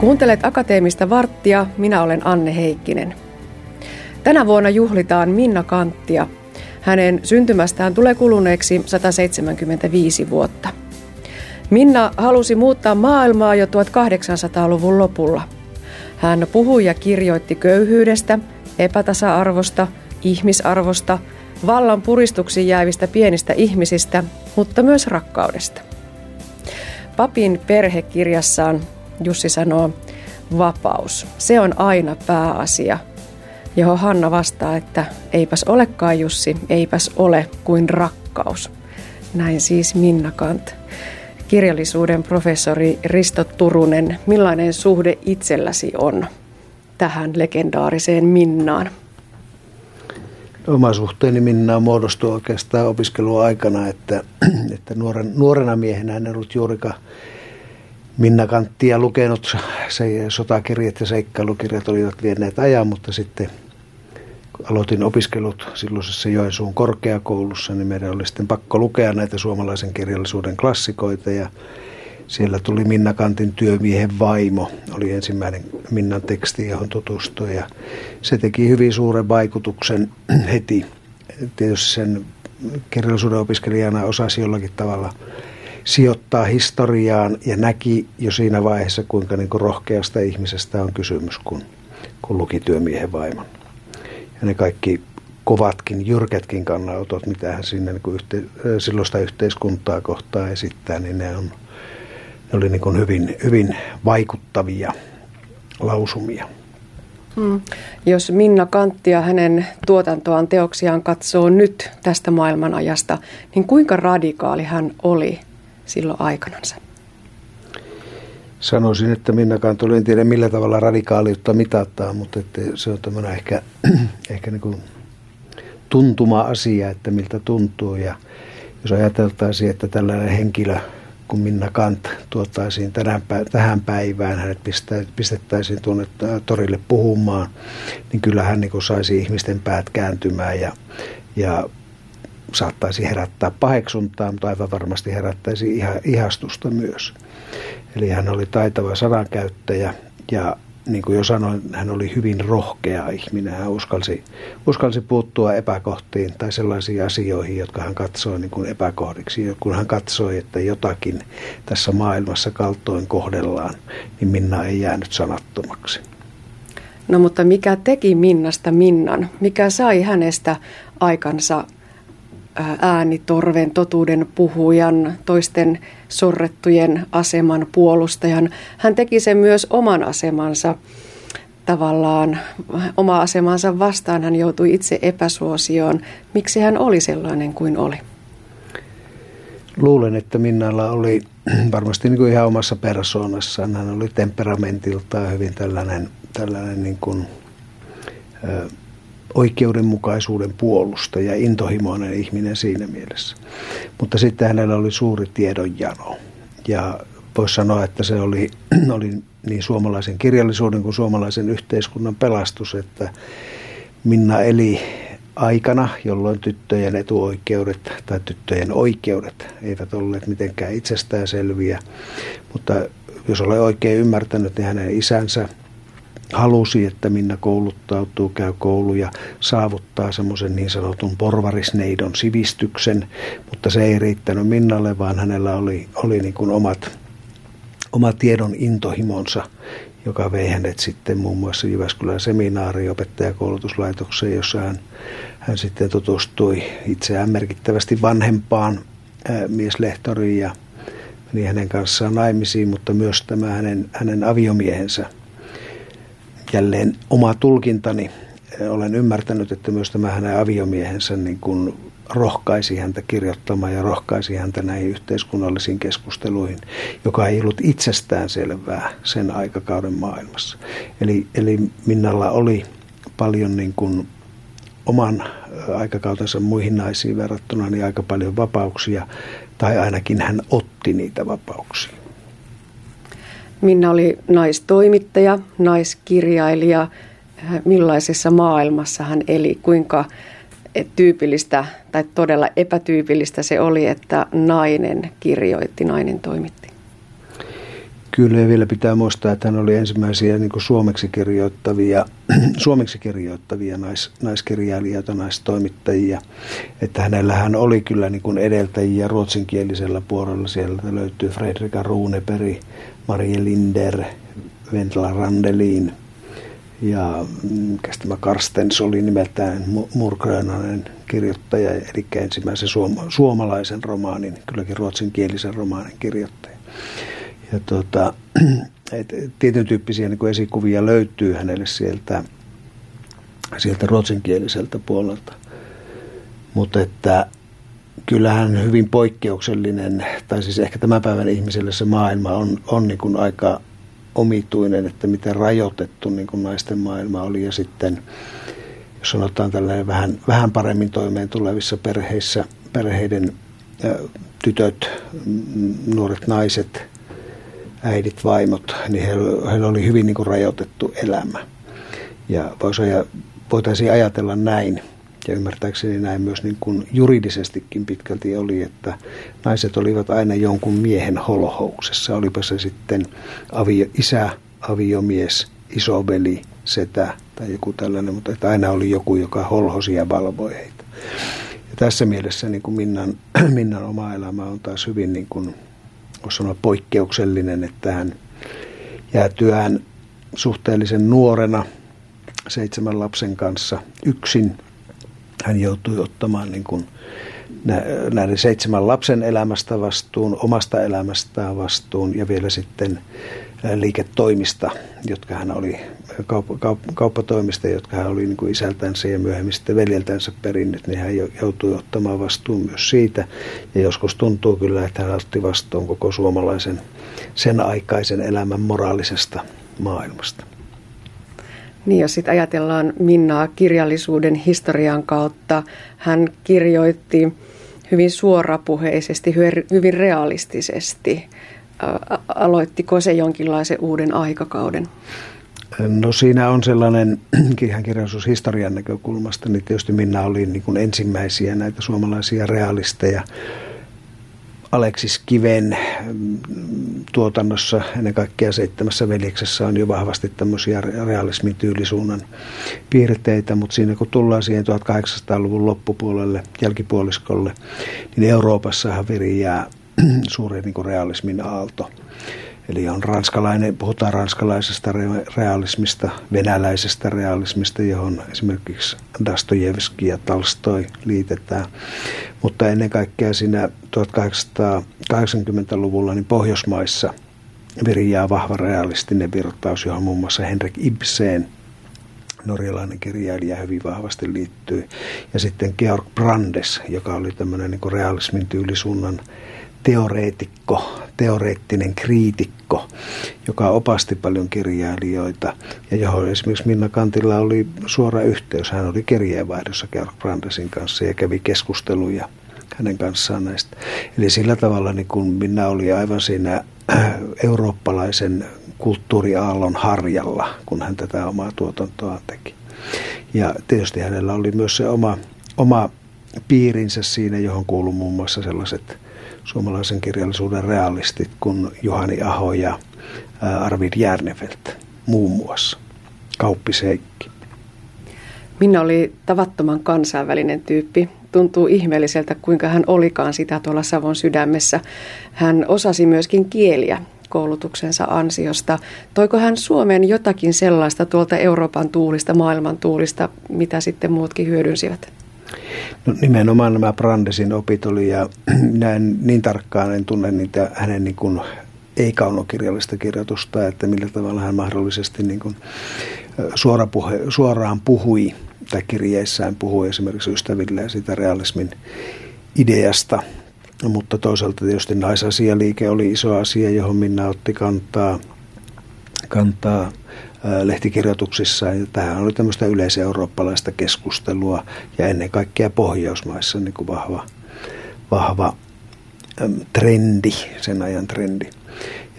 Kuuntelet Akateemista varttia, minä olen Anne Heikkinen. Tänä vuonna juhlitaan Minna Kanttia. Hänen syntymästään tulee kuluneeksi 175 vuotta. Minna halusi muuttaa maailmaa jo 1800-luvun lopulla. Hän puhui ja kirjoitti köyhyydestä, epätasa-arvosta, ihmisarvosta, vallan puristuksiin jäävistä pienistä ihmisistä, mutta myös rakkaudesta. Papin perhekirjassaan Jussi sanoo, vapaus, se on aina pääasia. Johon Hanna vastaa, että eipäs olekaan Jussi, eipäs ole kuin rakkaus. Näin siis Minna Kant. Kirjallisuuden professori Risto Turunen, millainen suhde itselläsi on tähän legendaariseen Minnaan? Oma suhteeni Minnaan muodostui oikeastaan opiskeluaikana, että, että nuoren, nuorena miehenä en ollut juurikaan Minna Kanttia lukenut. Se, sotakirjat ja seikkailukirjat olivat vienneet ajan, mutta sitten kun aloitin opiskelut silloisessa Joensuun korkeakoulussa, niin meidän oli sitten pakko lukea näitä suomalaisen kirjallisuuden klassikoita ja siellä tuli Minna Kantin työmiehen vaimo, oli ensimmäinen Minnan teksti, johon tutustuin ja se teki hyvin suuren vaikutuksen heti. Tietysti sen kirjallisuuden opiskelijana osasi jollakin tavalla sijoittaa historiaan ja näki jo siinä vaiheessa, kuinka niin kuin rohkeasta ihmisestä on kysymys, kun, kun luki työmiehen vaimon. Ja ne kaikki kovatkin, jyrkätkin kannanotot, mitä hän sinne niin yhte, silloista yhteiskuntaa kohtaa esittää, niin ne, on, ne oli niin kuin hyvin, hyvin vaikuttavia lausumia. Hmm. Jos Minna Kanttia hänen tuotantoaan teoksiaan katsoo nyt tästä maailmanajasta, niin kuinka radikaali hän oli silloin aikanansa? Sanoisin, että Minna Kantoli, en tiedä millä tavalla radikaaliutta mitataan, mutta että se on tämmöinen ehkä, ehkä niin kuin tuntuma-asia, että miltä tuntuu. Ja jos ajateltaisiin, että tällainen henkilö kun Minna Kant tuotaisiin tänään, tähän päivään, hänet pistettäisiin tuonne torille puhumaan, niin kyllä hän niin saisi ihmisten päät kääntymään ja, ja saattaisi herättää paheksuntaa, mutta aivan varmasti herättäisi ihastusta myös. Eli hän oli taitava sanankäyttäjä ja niin kuin jo sanoin, hän oli hyvin rohkea ihminen. Hän uskalsi, uskalsi puuttua epäkohtiin tai sellaisiin asioihin, jotka hän katsoi niin kuin epäkohdiksi. Kun hän katsoi, että jotakin tässä maailmassa kaltoin kohdellaan, niin Minna ei jäänyt sanattomaksi. No mutta mikä teki Minnasta Minnan? Mikä sai hänestä aikansa äänitorven, totuuden puhujan, toisten sorrettujen aseman puolustajan. Hän teki sen myös oman asemansa tavallaan, oma asemansa vastaan. Hän joutui itse epäsuosioon. Miksi hän oli sellainen kuin oli? Luulen, että Minnalla oli varmasti niin kuin ihan omassa persoonassaan. Hän oli temperamentiltaan hyvin tällainen, tällainen niin kuin, oikeudenmukaisuuden puolustaja, intohimoinen ihminen siinä mielessä. Mutta sitten hänellä oli suuri tiedonjano. Ja voisi sanoa, että se oli, oli niin suomalaisen kirjallisuuden kuin suomalaisen yhteiskunnan pelastus, että Minna eli aikana, jolloin tyttöjen etuoikeudet tai tyttöjen oikeudet eivät olleet mitenkään itsestäänselviä. Mutta jos olen oikein ymmärtänyt, niin hänen isänsä halusi, että Minna kouluttautuu, käy kouluja, saavuttaa semmoisen niin sanotun porvarisneidon sivistyksen, mutta se ei riittänyt Minnalle, vaan hänellä oli, oli niin kuin omat, oma tiedon intohimonsa, joka vei hänet sitten muun muassa Jyväskylän seminaari opettajakoulutuslaitokseen, jossa hän, hän sitten tutustui itseään merkittävästi vanhempaan ää, mieslehtoriin ja meni hänen kanssaan naimisiin, mutta myös tämä hänen, hänen aviomiehensä – jälleen oma tulkintani. Olen ymmärtänyt, että myös tämä hänen aviomiehensä niin kuin rohkaisi häntä kirjoittamaan ja rohkaisi häntä näihin yhteiskunnallisiin keskusteluihin, joka ei ollut itsestään selvää sen aikakauden maailmassa. Eli, eli Minnalla oli paljon niin kuin oman aikakautensa muihin naisiin verrattuna niin aika paljon vapauksia, tai ainakin hän otti niitä vapauksia. Minna oli naistoimittaja, naiskirjailija. Millaisessa maailmassa hän eli? Kuinka tyypillistä tai todella epätyypillistä se oli, että nainen kirjoitti, nainen toimitti? Kyllä ja vielä pitää muistaa, että hän oli ensimmäisiä niin suomeksi kirjoittavia, suomeksi kirjoittavia nais, naiskirjailijoita, naistoimittajia. Että hänellähän oli kyllä niin kuin edeltäjiä ruotsinkielisellä puolella. Sieltä löytyy Fredrika Runeperi, Marie Linder, Vendla Randelin ja mikäs tämä Karstens oli nimeltään murkrönainen kirjoittaja, eli ensimmäisen suoma, suomalaisen romaanin, kylläkin ruotsinkielisen romaanin kirjoittaja. Ja tuota, et, tietyn tyyppisiä niin esikuvia löytyy hänelle sieltä, sieltä ruotsinkieliseltä puolelta. Mutta että kyllähän hyvin poikkeuksellinen, tai siis ehkä tämän päivän ihmiselle se maailma on, on niin kuin aika omituinen, että miten rajoitettu niin kuin naisten maailma oli. Ja sitten, jos sanotaan tällainen vähän, vähän paremmin toimeen tulevissa perheissä, perheiden tytöt, nuoret naiset, äidit, vaimot, niin heillä, heillä oli hyvin niin kuin rajoitettu elämä. Ja voisi, voitaisiin ajatella näin, ja ymmärtääkseni näin myös niin kuin juridisestikin pitkälti oli, että naiset olivat aina jonkun miehen holhouksessa. Olipa se sitten avio, isä, aviomies, isoveli, setä tai joku tällainen, mutta että aina oli joku, joka holhosi ja valvoi heitä. Ja tässä mielessä niin kuin Minnan, Minnan oma elämä on taas hyvin niin kuin, sanoa, poikkeuksellinen, että hän jäätyään suhteellisen nuorena seitsemän lapsen kanssa yksin hän joutui ottamaan niin kuin näiden seitsemän lapsen elämästä vastuun, omasta elämästään vastuun ja vielä sitten liiketoimista, jotka hän oli, kauppa, kaup- kauppatoimista, jotka hän oli niin kuin isältänsä ja myöhemmin sitten veljeltänsä perinnyt, niin hän joutui ottamaan vastuun myös siitä. Ja joskus tuntuu kyllä, että hän otti vastuun koko suomalaisen sen aikaisen elämän moraalisesta maailmasta. Niin, jos sitten ajatellaan Minnaa kirjallisuuden historian kautta, hän kirjoitti hyvin suorapuheisesti, hyvin realistisesti. Aloittiko se jonkinlaisen uuden aikakauden? No siinä on sellainen ihan kirjallisuushistorian näkökulmasta, niin tietysti Minna oli niin kuin ensimmäisiä näitä suomalaisia realisteja, Aleksis Kiven mm, tuotannossa, ennen kaikkea seitsemässä veljeksessä on jo vahvasti tämmöisiä realismin tyylisuunnan piirteitä, mutta siinä kun tullaan siihen 1800-luvun loppupuolelle, jälkipuoliskolle, niin Euroopassahan viriää suuri niin realismin aalto. Eli on ranskalainen, puhutaan ranskalaisesta realismista, venäläisestä realismista, johon esimerkiksi Dostojevski ja Tolstoi liitetään. Mutta ennen kaikkea siinä 1880-luvulla niin Pohjoismaissa viriää vahva realistinen virtaus, johon muun muassa Henrik Ibsen, norjalainen kirjailija, hyvin vahvasti liittyy. Ja sitten Georg Brandes, joka oli tämmöinen niin realismin tyylisuunnan teoreetikko, teoreettinen kriitikko, joka opasti paljon kirjailijoita ja johon esimerkiksi Minna Kantilla oli suora yhteys. Hän oli kirjeenvaihdossa Georg Brandesin kanssa ja kävi keskusteluja hänen kanssaan näistä. Eli sillä tavalla niin kun Minna oli aivan siinä äh, eurooppalaisen kulttuuriaallon harjalla, kun hän tätä omaa tuotantoa teki. Ja tietysti hänellä oli myös se oma, oma piirinsä siinä, johon kuuluu muun muassa sellaiset suomalaisen kirjallisuuden realistit kuin Juhani Aho ja Arvid Järnefelt muun muassa. Kauppis Heikki. Minna oli tavattoman kansainvälinen tyyppi. Tuntuu ihmeelliseltä, kuinka hän olikaan sitä tuolla Savon sydämessä. Hän osasi myöskin kieliä koulutuksensa ansiosta. Toiko hän Suomeen jotakin sellaista tuolta Euroopan tuulista, maailman tuulista, mitä sitten muutkin hyödynsivät? No, nimenomaan nämä Brandesin opit oli ja näin niin tarkkaan en tunne niitä hänen niin kuin ei-kaunokirjallista kirjoitusta, että millä tavalla hän mahdollisesti niin kuin suora puhe, suoraan puhui tai kirjeissään puhui esimerkiksi ystävilleen siitä realismin ideasta. Mutta toisaalta tietysti naisasialiike oli iso asia, johon Minna otti kantaa, kantaa lehtikirjoituksissa. Tähän oli tämmöistä yleiseurooppalaista keskustelua ja ennen kaikkea Pohjoismaissa niin kuin vahva, vahva trendi, sen ajan trendi.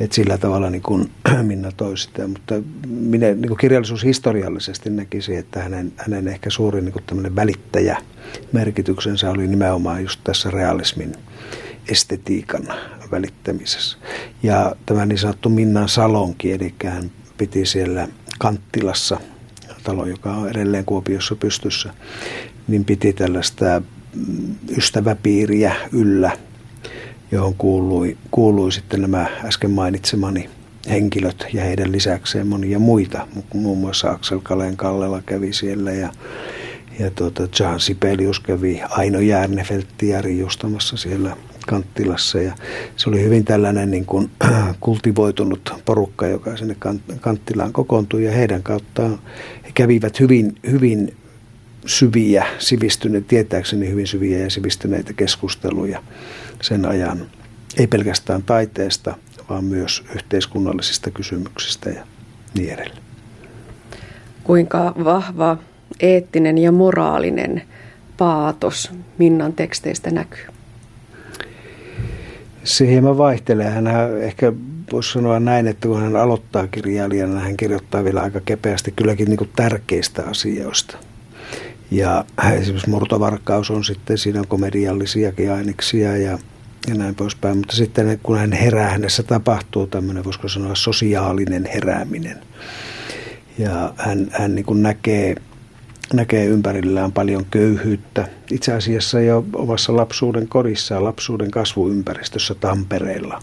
Et sillä tavalla niin kuin Minna toi sitä, mutta minä niin kuin kirjallisuushistoriallisesti näkisin, että hänen, hänen ehkä suurin niin välittäjä merkityksensä oli nimenomaan just tässä realismin estetiikan välittämisessä. Ja tämä niin sanottu Minnan salonki, eli hän piti siellä Kanttilassa, talo, joka on edelleen Kuopiossa pystyssä, niin piti tällaista mm, ystäväpiiriä yllä, johon kuului, kuului sitten nämä äsken mainitsemani henkilöt ja heidän lisäkseen monia muita. Muun muassa Aksel Kaleen Kallela kävi siellä ja, ja tuota, John Sibelius kävi Aino Järnefeltti justamassa siellä Kanttilassa. Ja se oli hyvin tällainen niin kuin, kultivoitunut porukka, joka sinne Kanttilaan kokoontui ja heidän kauttaan he kävivät hyvin, hyvin syviä, sivistyneitä, tietääkseni hyvin syviä ja sivistyneitä keskusteluja sen ajan. Ei pelkästään taiteesta, vaan myös yhteiskunnallisista kysymyksistä ja niin edelleen. Kuinka vahva eettinen ja moraalinen paatos Minnan teksteistä näkyy? Se hieman vaihtelee. Hän ehkä voisi sanoa näin, että kun hän aloittaa kirjailijana, hän kirjoittaa vielä aika kepeästi kylläkin niin tärkeistä asioista. Ja esimerkiksi murtovarkkaus on sitten, siinä on komediallisiakin aineksia ja ja näin poispäin. Mutta sitten kun hän herää, hänessä tapahtuu tämmöinen, voisiko sanoa, sosiaalinen herääminen. Ja hän, hän niin näkee, näkee ympärillään paljon köyhyyttä. Itse asiassa jo omassa lapsuuden kodissaan, lapsuuden kasvuympäristössä Tampereella.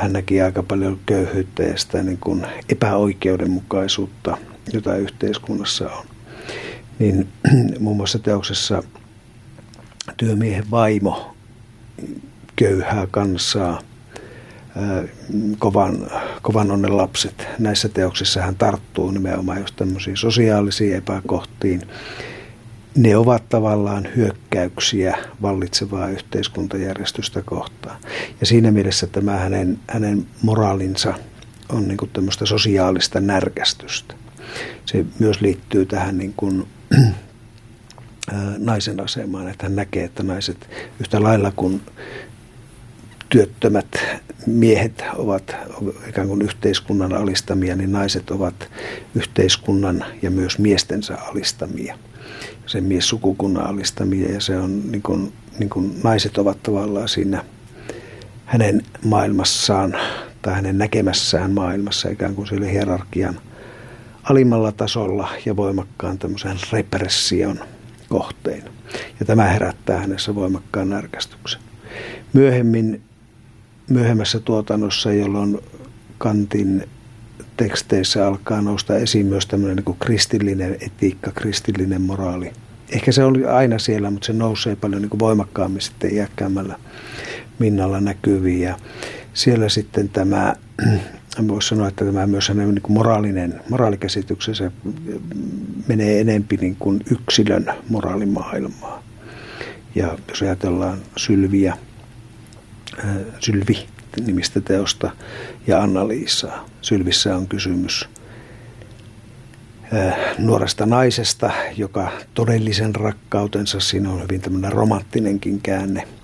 Hän näki aika paljon köyhyyttä ja sitä niin kuin epäoikeudenmukaisuutta, jota yhteiskunnassa on. Niin muun muassa teoksessa työmiehen vaimo köyhää kansaa, kovan, kovan onnen lapset. Näissä teoksissa hän tarttuu nimenomaan just tämmöisiin sosiaalisiin epäkohtiin. Ne ovat tavallaan hyökkäyksiä vallitsevaa yhteiskuntajärjestystä kohtaan. Ja siinä mielessä tämä hänen, hänen moraalinsa on niin kuin tämmöistä sosiaalista närkästystä. Se myös liittyy tähän niin kuin, naisen asemaan, että hän näkee, että naiset yhtä lailla kuin työttömät miehet ovat ikään kuin yhteiskunnan alistamia, niin naiset ovat yhteiskunnan ja myös miestensä alistamia. Se mies sukukunnan alistamia ja se on niin kuin, niin kuin naiset ovat tavallaan siinä hänen maailmassaan tai hänen näkemässään maailmassa ikään kuin sille hierarkian alimmalla tasolla ja voimakkaan tämmöisen repression kohteina. Ja tämä herättää hänessä voimakkaan närkästyksen. Myöhemmin, myöhemmässä tuotannossa, jolloin Kantin teksteissä alkaa nousta esiin myös tämmöinen niin kuin kristillinen etiikka, kristillinen moraali. Ehkä se oli aina siellä, mutta se nousee paljon niin kuin voimakkaammin sitten iäkkäämmällä Minnalla näkyviin. Ja siellä sitten tämä voisi sanoa, että tämä myös hänen niin kuin moraalinen, moraalikäsityksensä menee enempi niin kuin yksilön moraalimaailmaa. Ja jos ajatellaan Sylviä, Sylvi nimistä teosta ja Anna-Liisaa. Sylvissä on kysymys äh, nuoresta naisesta, joka todellisen rakkautensa, siinä on hyvin tämmöinen romanttinenkin käänne –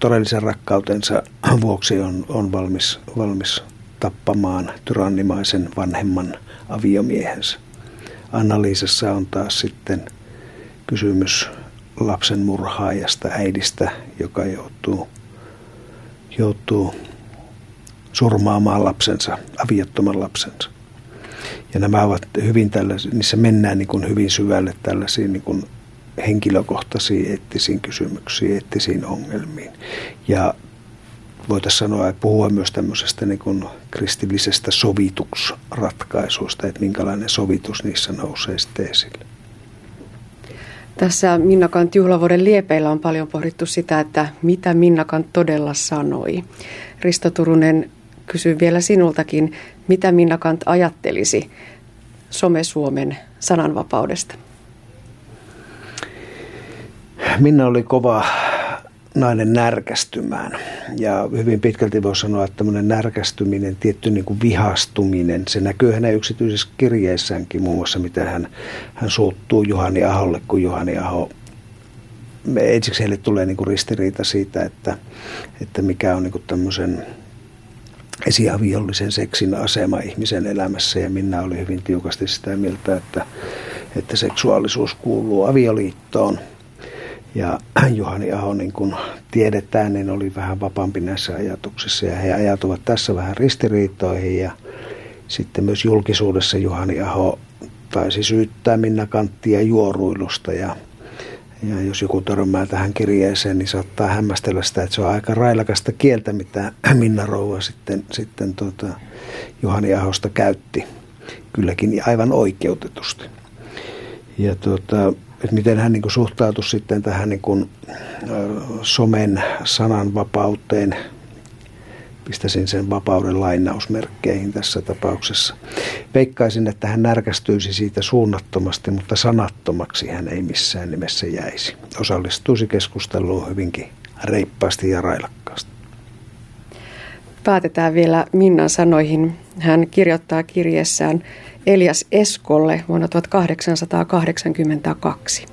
todellisen rakkautensa vuoksi on, on valmis, valmis tappamaan tyrannimaisen vanhemman aviomiehensä. Anna-Liisassa on taas sitten kysymys lapsen murhaajasta, äidistä, joka joutuu, joutuu surmaamaan lapsensa, aviottoman lapsensa. Ja nämä ovat hyvin tällaisia, niissä mennään niin kuin hyvin syvälle tällaisiin niin kuin henkilökohtaisiin eettisiin kysymyksiin, eettisiin ongelmiin. Ja voitaisiin sanoa, että puhua myös tämmöisestä niin kuin kristillisestä sovituksratkaisusta, että minkälainen sovitus niissä nousee sitten esille. Tässä Minnakant juhlavuoden liepeillä on paljon pohdittu sitä, että mitä Minnakant todella sanoi. Risto Turunen kysyy vielä sinultakin, mitä Minnakant ajattelisi Some-Suomen sananvapaudesta? Minna oli kova nainen närkästymään. Ja hyvin pitkälti voi sanoa, että tämmöinen närkästyminen, tietty niin kuin vihastuminen, se näkyy hänen yksityisissä kirjeissäänkin muun muassa, miten hän, hän suuttuu Juhani Aholle, kun Juhani Aho ensiksi heille tulee niin kuin ristiriita siitä, että, että mikä on niin kuin tämmöisen esiaviollisen seksin asema ihmisen elämässä. Ja minä oli hyvin tiukasti sitä mieltä, että, että seksuaalisuus kuuluu avioliittoon – Ja Juhani Aho, niin kuin tiedetään, niin oli vähän vapaampi näissä ajatuksissa ja he ajatuvat tässä vähän ristiriitoihin ja sitten myös julkisuudessa Juhani Aho taisi syyttää Minna Kanttia juoruilusta ja, ja jos joku törmää tähän kirjeeseen, niin saattaa hämmästellä sitä, että se on aika railakasta kieltä, mitä Minna Rouva sitten, sitten tuota, Juhani Ahosta käytti. Kylläkin aivan oikeutetusti. Ja tuota, että miten hän niin kuin suhtautui sitten tähän niin kuin, somen sananvapauteen, pistäisin sen vapauden lainausmerkkeihin tässä tapauksessa. Veikkaisin, että hän närkästyisi siitä suunnattomasti, mutta sanattomaksi hän ei missään nimessä jäisi. Osallistuisi keskusteluun hyvinkin reippaasti ja railakkaasti. Päätetään vielä Minnan sanoihin. Hän kirjoittaa kirjeessään Elias Eskolle vuonna 1882.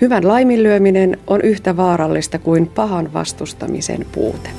Hyvän laiminlyöminen on yhtä vaarallista kuin pahan vastustamisen puute.